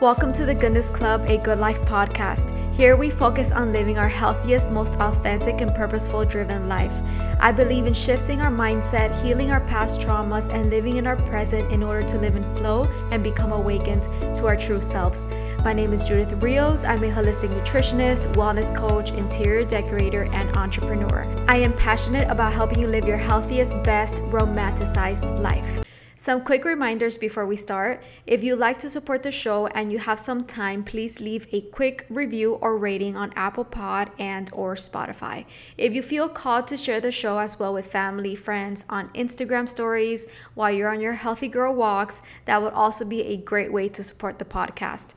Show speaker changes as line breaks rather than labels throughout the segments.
Welcome to the Goodness Club, a good life podcast. Here we focus on living our healthiest, most authentic, and purposeful driven life. I believe in shifting our mindset, healing our past traumas, and living in our present in order to live in flow and become awakened to our true selves. My name is Judith Rios. I'm a holistic nutritionist, wellness coach, interior decorator, and entrepreneur. I am passionate about helping you live your healthiest, best, romanticized life. Some quick reminders before we start. If you'd like to support the show and you have some time, please leave a quick review or rating on Apple Pod and or Spotify. If you feel called to share the show as well with family, friends on Instagram stories while you're on your healthy girl walks, that would also be a great way to support the podcast.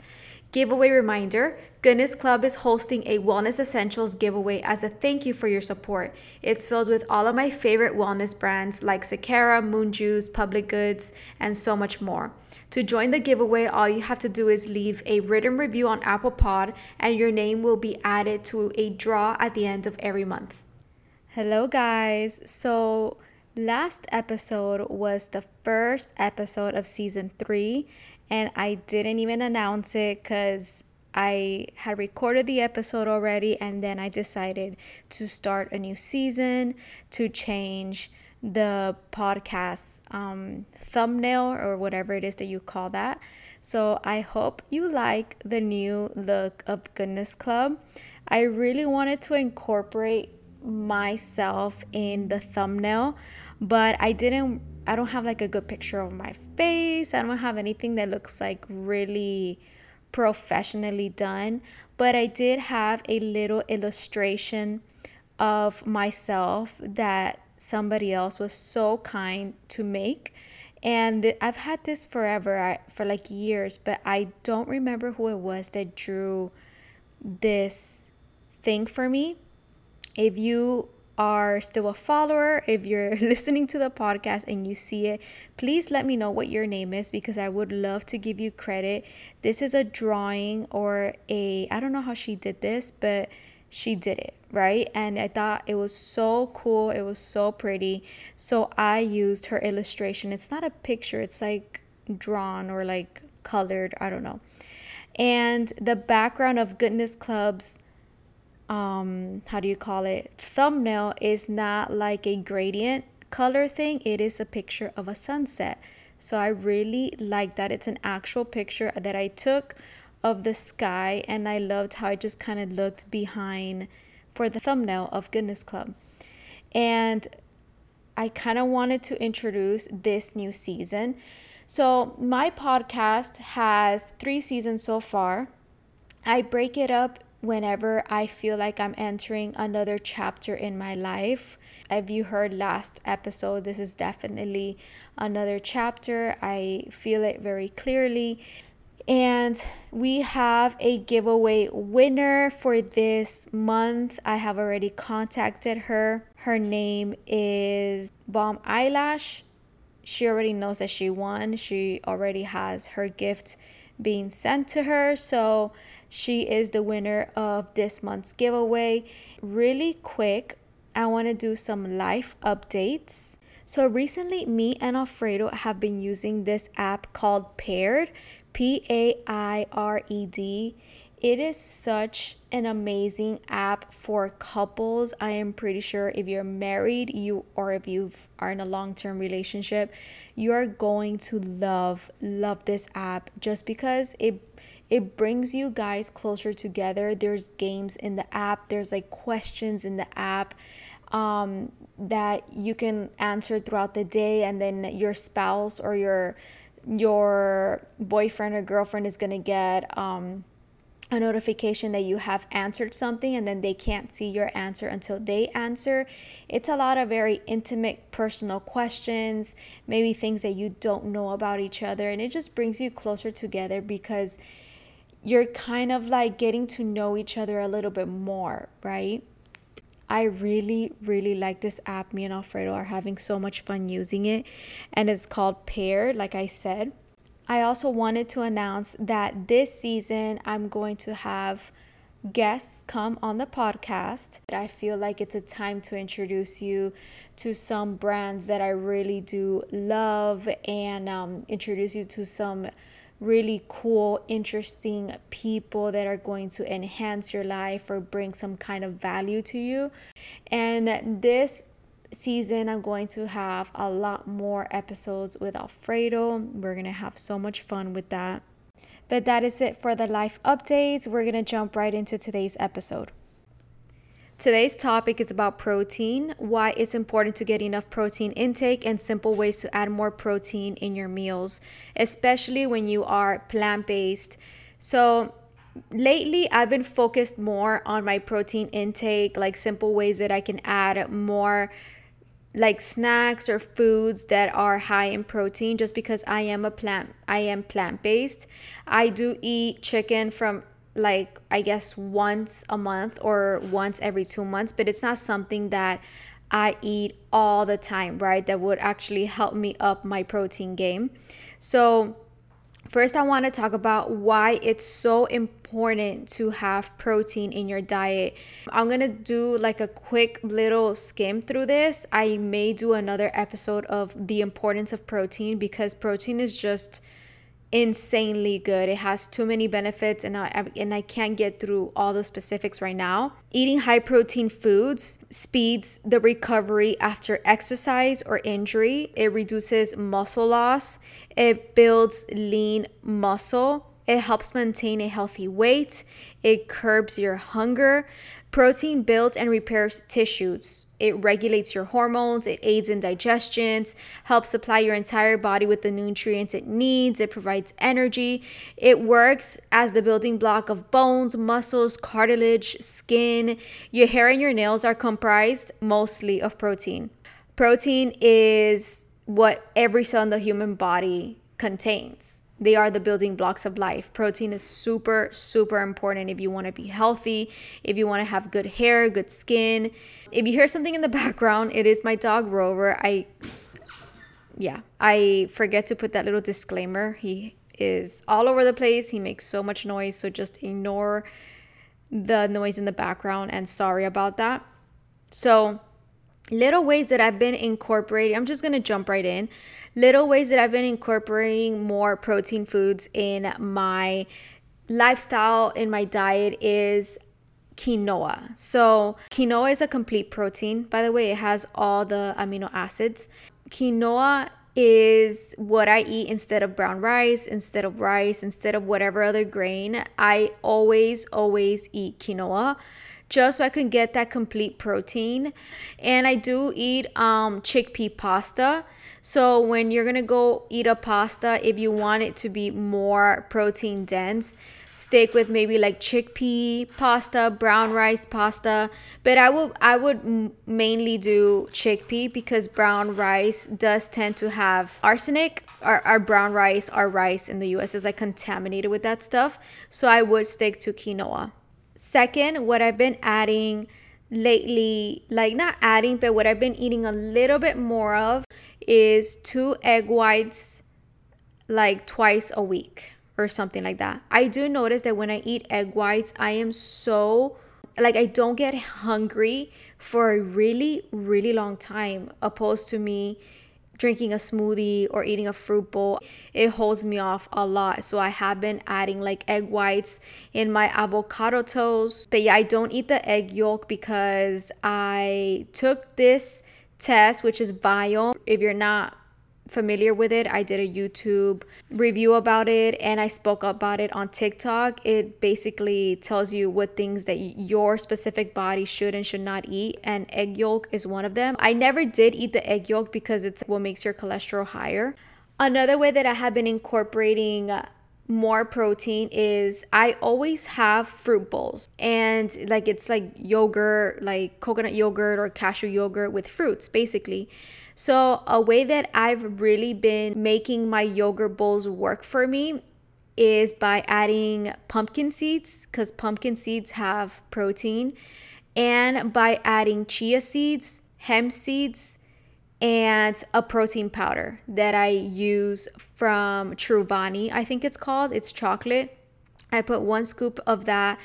Giveaway reminder Goodness Club is hosting a Wellness Essentials giveaway as a thank you for your support. It's filled with all of my favorite wellness brands like Sakara, Moon Juice, Public Goods, and so much more. To join the giveaway, all you have to do is leave a written review on Apple Pod, and your name will be added to a draw at the end of every month. Hello, guys. So, last episode was the first episode of season three, and I didn't even announce it because I had recorded the episode already and then I decided to start a new season to change the podcast um, thumbnail or whatever it is that you call that. So I hope you like the new look of Goodness Club. I really wanted to incorporate myself in the thumbnail, but I didn't I don't have like a good picture of my face. I don't have anything that looks like really professionally done, but I did have a little illustration of myself that somebody else was so kind to make. And I've had this forever, for like years, but I don't remember who it was that drew this thing for me. If you are still a follower, if you're listening to the podcast and you see it, please let me know what your name is because I would love to give you credit. This is a drawing or a, I don't know how she did this, but she did it, right? And I thought it was so cool. It was so pretty. So I used her illustration. It's not a picture, it's like drawn or like colored, I don't know. And the background of Goodness Club's um how do you call it? Thumbnail is not like a gradient color thing. It is a picture of a sunset. So i really like that. It's an actual picture that i took of the sky and i loved how it just kind of looked behind for the thumbnail of goodness club. And i kind of wanted to introduce this new season. So my podcast has three seasons so far. I break it up whenever I feel like I'm entering another chapter in my life. If you heard last episode, this is definitely another chapter. I feel it very clearly. And we have a giveaway winner for this month. I have already contacted her. Her name is Bomb Eyelash. She already knows that she won. She already has her gift being sent to her. So she is the winner of this month's giveaway. Really quick, I want to do some life updates. So recently, me and Alfredo have been using this app called Paired, P A I R E D. It is such an amazing app for couples. I am pretty sure if you're married, you or if you are in a long-term relationship, you are going to love love this app just because it it brings you guys closer together. There's games in the app, there's like questions in the app um, that you can answer throughout the day, and then your spouse or your your boyfriend or girlfriend is gonna get um, a notification that you have answered something and then they can't see your answer until they answer. It's a lot of very intimate, personal questions, maybe things that you don't know about each other, and it just brings you closer together because you're kind of like getting to know each other a little bit more, right? I really, really like this app. Me and Alfredo are having so much fun using it, and it's called Paired, like I said. I also wanted to announce that this season I'm going to have guests come on the podcast. I feel like it's a time to introduce you to some brands that I really do love and um, introduce you to some really cool, interesting people that are going to enhance your life or bring some kind of value to you. And this season, I'm going to have a lot more episodes with Alfredo. We're going to have so much fun with that. But that is it for the life updates. We're going to jump right into today's episode. Today's topic is about protein, why it's important to get enough protein intake, and simple ways to add more protein in your meals, especially when you are plant based. So, lately I've been focused more on my protein intake, like simple ways that I can add more like snacks or foods that are high in protein just because I am a plant I am plant based. I do eat chicken from like I guess once a month or once every 2 months, but it's not something that I eat all the time, right? That would actually help me up my protein game. So First, I want to talk about why it's so important to have protein in your diet. I'm going to do like a quick little skim through this. I may do another episode of the importance of protein because protein is just insanely good. It has too many benefits and I and I can't get through all the specifics right now. Eating high protein foods speeds the recovery after exercise or injury. It reduces muscle loss. It builds lean muscle. It helps maintain a healthy weight. It curbs your hunger. Protein builds and repairs tissues it regulates your hormones, it aids in digestion, helps supply your entire body with the nutrients it needs, it provides energy. It works as the building block of bones, muscles, cartilage, skin. Your hair and your nails are comprised mostly of protein. Protein is what every cell in the human body contains. They are the building blocks of life. Protein is super, super important if you want to be healthy, if you want to have good hair, good skin. If you hear something in the background, it is my dog Rover. I, yeah, I forget to put that little disclaimer. He is all over the place. He makes so much noise. So just ignore the noise in the background and sorry about that. So, little ways that I've been incorporating, I'm just going to jump right in little ways that I've been incorporating more protein foods in my lifestyle, in my diet is quinoa. So, quinoa is a complete protein. By the way, it has all the amino acids. Quinoa is what I eat instead of brown rice, instead of rice, instead of whatever other grain. I always, always eat quinoa just so I can get that complete protein. And I do eat um, chickpea pasta. So when you're gonna go eat a pasta, if you want it to be more protein dense, stick with maybe like chickpea pasta, brown rice pasta. But I will I would mainly do chickpea because brown rice does tend to have arsenic. Our, our brown rice, our rice in the US is like contaminated with that stuff. So I would stick to quinoa. Second, what I've been adding lately, like not adding, but what I've been eating a little bit more of is two egg whites like twice a week or something like that. I do notice that when I eat egg whites, I am so like I don't get hungry for a really really long time opposed to me drinking a smoothie or eating a fruit bowl, it holds me off a lot. So I have been adding like egg whites in my avocado toast. But yeah, I don't eat the egg yolk because I took this test, which is Viome. If you're not familiar with it, I did a YouTube review about it and I spoke about it on TikTok. It basically tells you what things that your specific body should and should not eat, and egg yolk is one of them. I never did eat the egg yolk because it's what makes your cholesterol higher. Another way that I have been incorporating more protein is I always have fruit bowls and like it's like yogurt, like coconut yogurt or cashew yogurt with fruits basically. So, a way that I've really been making my yogurt bowls work for me is by adding pumpkin seeds because pumpkin seeds have protein, and by adding chia seeds, hemp seeds, and a protein powder that I use from Truvani, I think it's called. It's chocolate. I put one scoop of that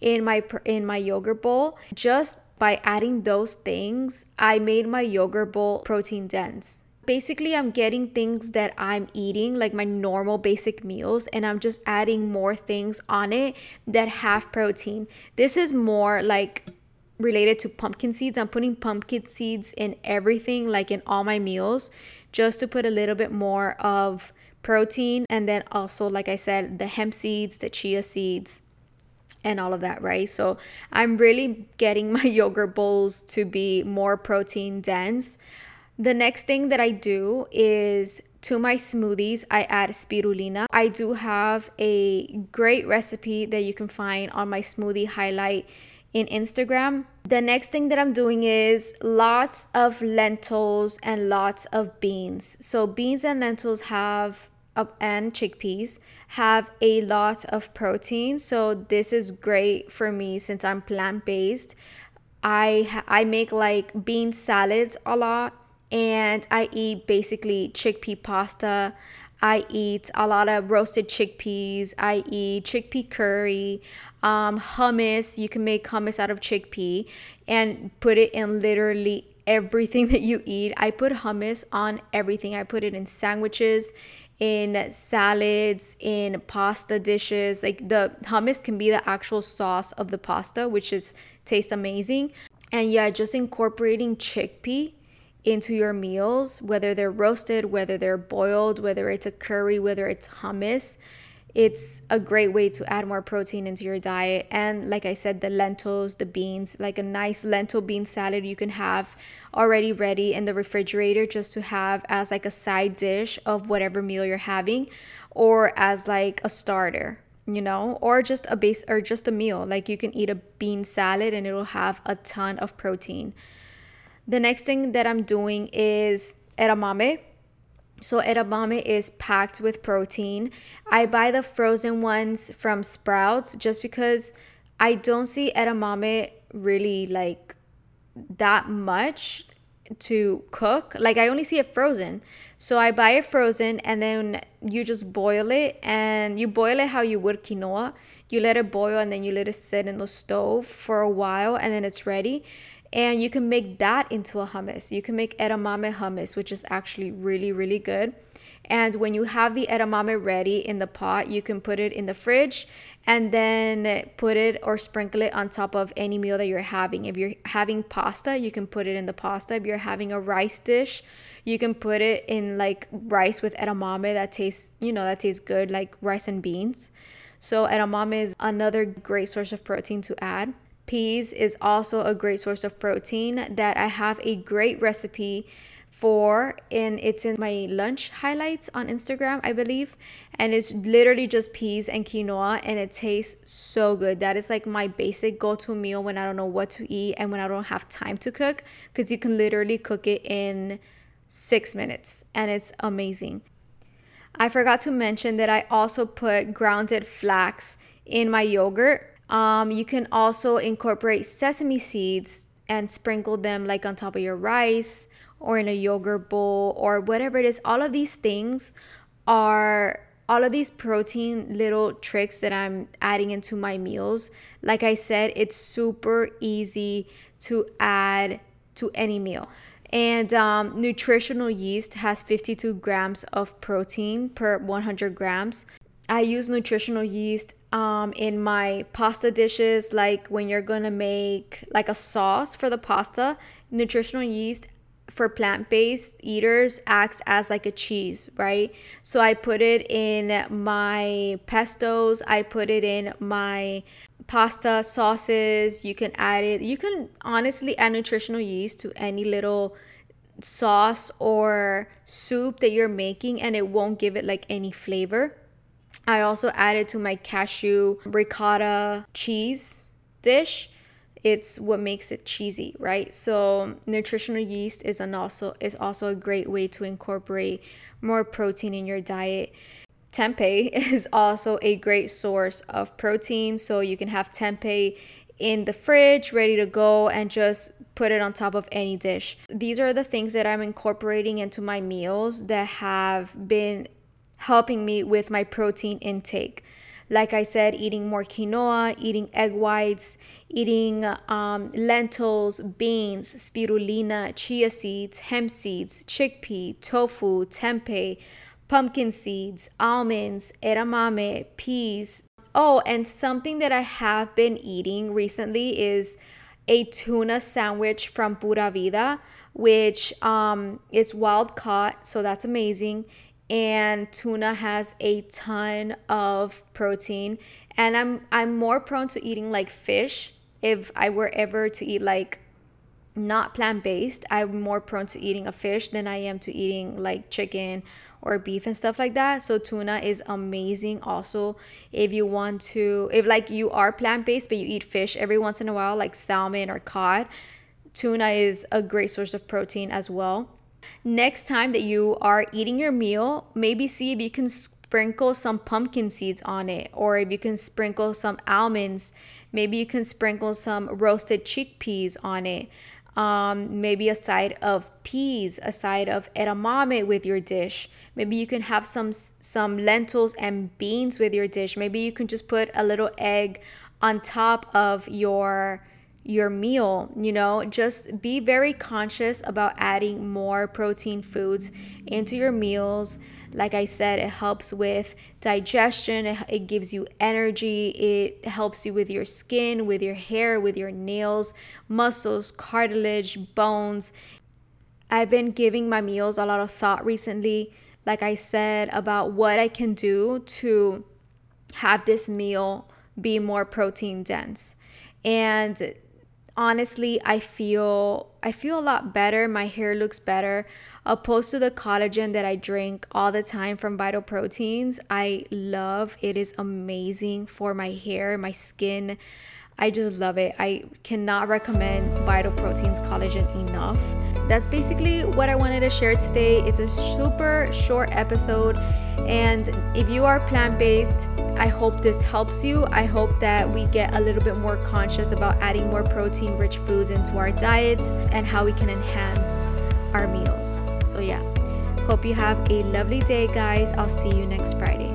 in my in my yogurt bowl just by adding those things, I made my yogurt bowl protein dense. Basically, I'm getting things that I'm eating, like my normal basic meals, and I'm just adding more things on it that have protein. This is more like related to pumpkin seeds. I'm putting pumpkin seeds in everything, like in all my meals, just to put a little bit more of protein. And then also, like I said, the hemp seeds, the chia seeds, and all of that, right? So I'm really getting my yogurt bowls to be more protein dense. The next thing that I do is to my smoothies, I add spirulina. I do have a great recipe that you can find on my smoothie highlight in Instagram. The next thing that I'm doing is lots of lentils and lots of beans. So, beans and lentils have and chickpeas have a lot of protein. So this is great for me since i'm plant-based. I i make like bean salads a lot and i eat basically chickpea pasta. I eat a lot of roasted chickpeas. I eat chickpea curry um, hummus. You can make hummus out of chickpea and put it in literally everything that you eat. I put hummus on everything. I put it in sandwiches in salads, in pasta dishes. Like the hummus can be the actual sauce of the pasta, which is tastes amazing. And yeah, just incorporating chickpea into your meals, whether they're roasted, whether they're boiled, whether it's a curry, whether it's hummus it's a great way to add more protein into your diet. And like I said, the lentils, the beans, like a nice lentil bean salad you can have already ready in the refrigerator just to have as like a side dish of whatever meal you're having or as like a starter you know or just a base or just a meal. Like you can eat a bean salad and it'll have a ton of protein. The next thing that i'm doing is edamame. So edamame is packed with protein. I buy the frozen ones from Sprouts just because I don't see edamame really like that much to cook. Like I only see it frozen. So I buy it frozen and then you just boil it and you boil it how you would quinoa. You let it boil and then you let it sit in the stove for a while and then it's ready and you can make that into a hummus. You can make edamame hummus, which is actually really, really good. And when you have the edamame ready in the pot, you can put it in the fridge and then put it or sprinkle it on top of any meal that you're having. If you're having pasta, you can put it in the pasta. If you're having a rice dish, you can put it in like rice with edamame that tastes, you know, that tastes good, like rice and beans. So edamame is another great source of protein to add. Peas is also a great source of protein that I have a great recipe for and it's in my lunch highlights on Instagram, I believe. And it's literally just peas and quinoa and it tastes so good. That is like my basic go-to meal when I don't know what to eat and when I don't have time to cook because you can literally cook it in 6 minutes and it's amazing. I forgot to mention that I also put grounded flax in my yogurt um, you can also incorporate sesame seeds and sprinkle them like on top of your rice or in a yogurt bowl or whatever it is. All of these things are all of these protein little tricks that I'm adding into my meals. Like I said, it's super easy to add to any meal. And um, nutritional yeast has 52 grams of protein per 100 grams. I use nutritional yeast um, in my pasta dishes, like when you're gonna make like a sauce for the pasta, nutritional yeast for plant-based eaters acts as like a cheese, right? So I put it in my pestos, I put it in my pasta sauces. You can add it. You can honestly add nutritional yeast to any little sauce or soup that you're making and it won't give it like any flavor. I also added to my cashew ricotta cheese dish. It's what makes it cheesy, right? So nutritional yeast is an also is also a great way to incorporate more protein in your diet. Tempeh is also a great source of protein, so you can have tempeh in the fridge ready to go and just put it on top of any dish. These are the things that I'm incorporating into my meals that have been helping me with my protein intake. Like I said, eating more quinoa, eating egg whites, eating um, lentils, beans, spirulina, chia seeds, hemp seeds, chickpea, tofu, tempeh, pumpkin seeds, almonds, edamame, peas. Oh, and something that I have been eating recently is a tuna sandwich from Pura Vida, which um, is wild caught, so that's amazing and tuna has a ton of protein. And I'm I'm more prone to eating like fish. If I were ever to eat like not plant-based I'm more prone to eating a fish than I am to eating like chicken or beef and stuff like that. So tuna is amazing. Also if you want to if like you are plant-based but you eat fish every once in a while like salmon or cod tuna is a great source of protein as well Next time that you are eating your meal, maybe see if you can sprinkle some pumpkin seeds on it, or if you can sprinkle some almonds. Maybe you can sprinkle some roasted chickpeas on it. Um, maybe a side of peas, a side of edamame with your dish. Maybe you can have some some lentils and beans with your dish. Maybe you can just put a little egg on top of your your meal. You know, just be very conscious about adding more protein foods into your meals. Like I said, it helps with digestion, it, it gives you energy, it helps you with your skin, with your hair, with your nails, muscles, cartilage, bones. I've been giving my meals a lot of thought recently, like I said, about what I can do to have this meal be more protein dense. And honestly i feel i feel a lot better. My hair looks better. Opposed to the collagen that i drink all the time from vital proteins i love it is amazing for my hair my skin I just love it. I cannot recommend Vital Proteins Collagen enough. That's basically what I wanted to share today. It's a super short episode. And if you are plant based, I hope this helps you. I hope that we get a little bit more conscious about adding more protein rich foods into our diets and how we can enhance our meals. So, yeah, hope you have a lovely day, guys. I'll see you next Friday.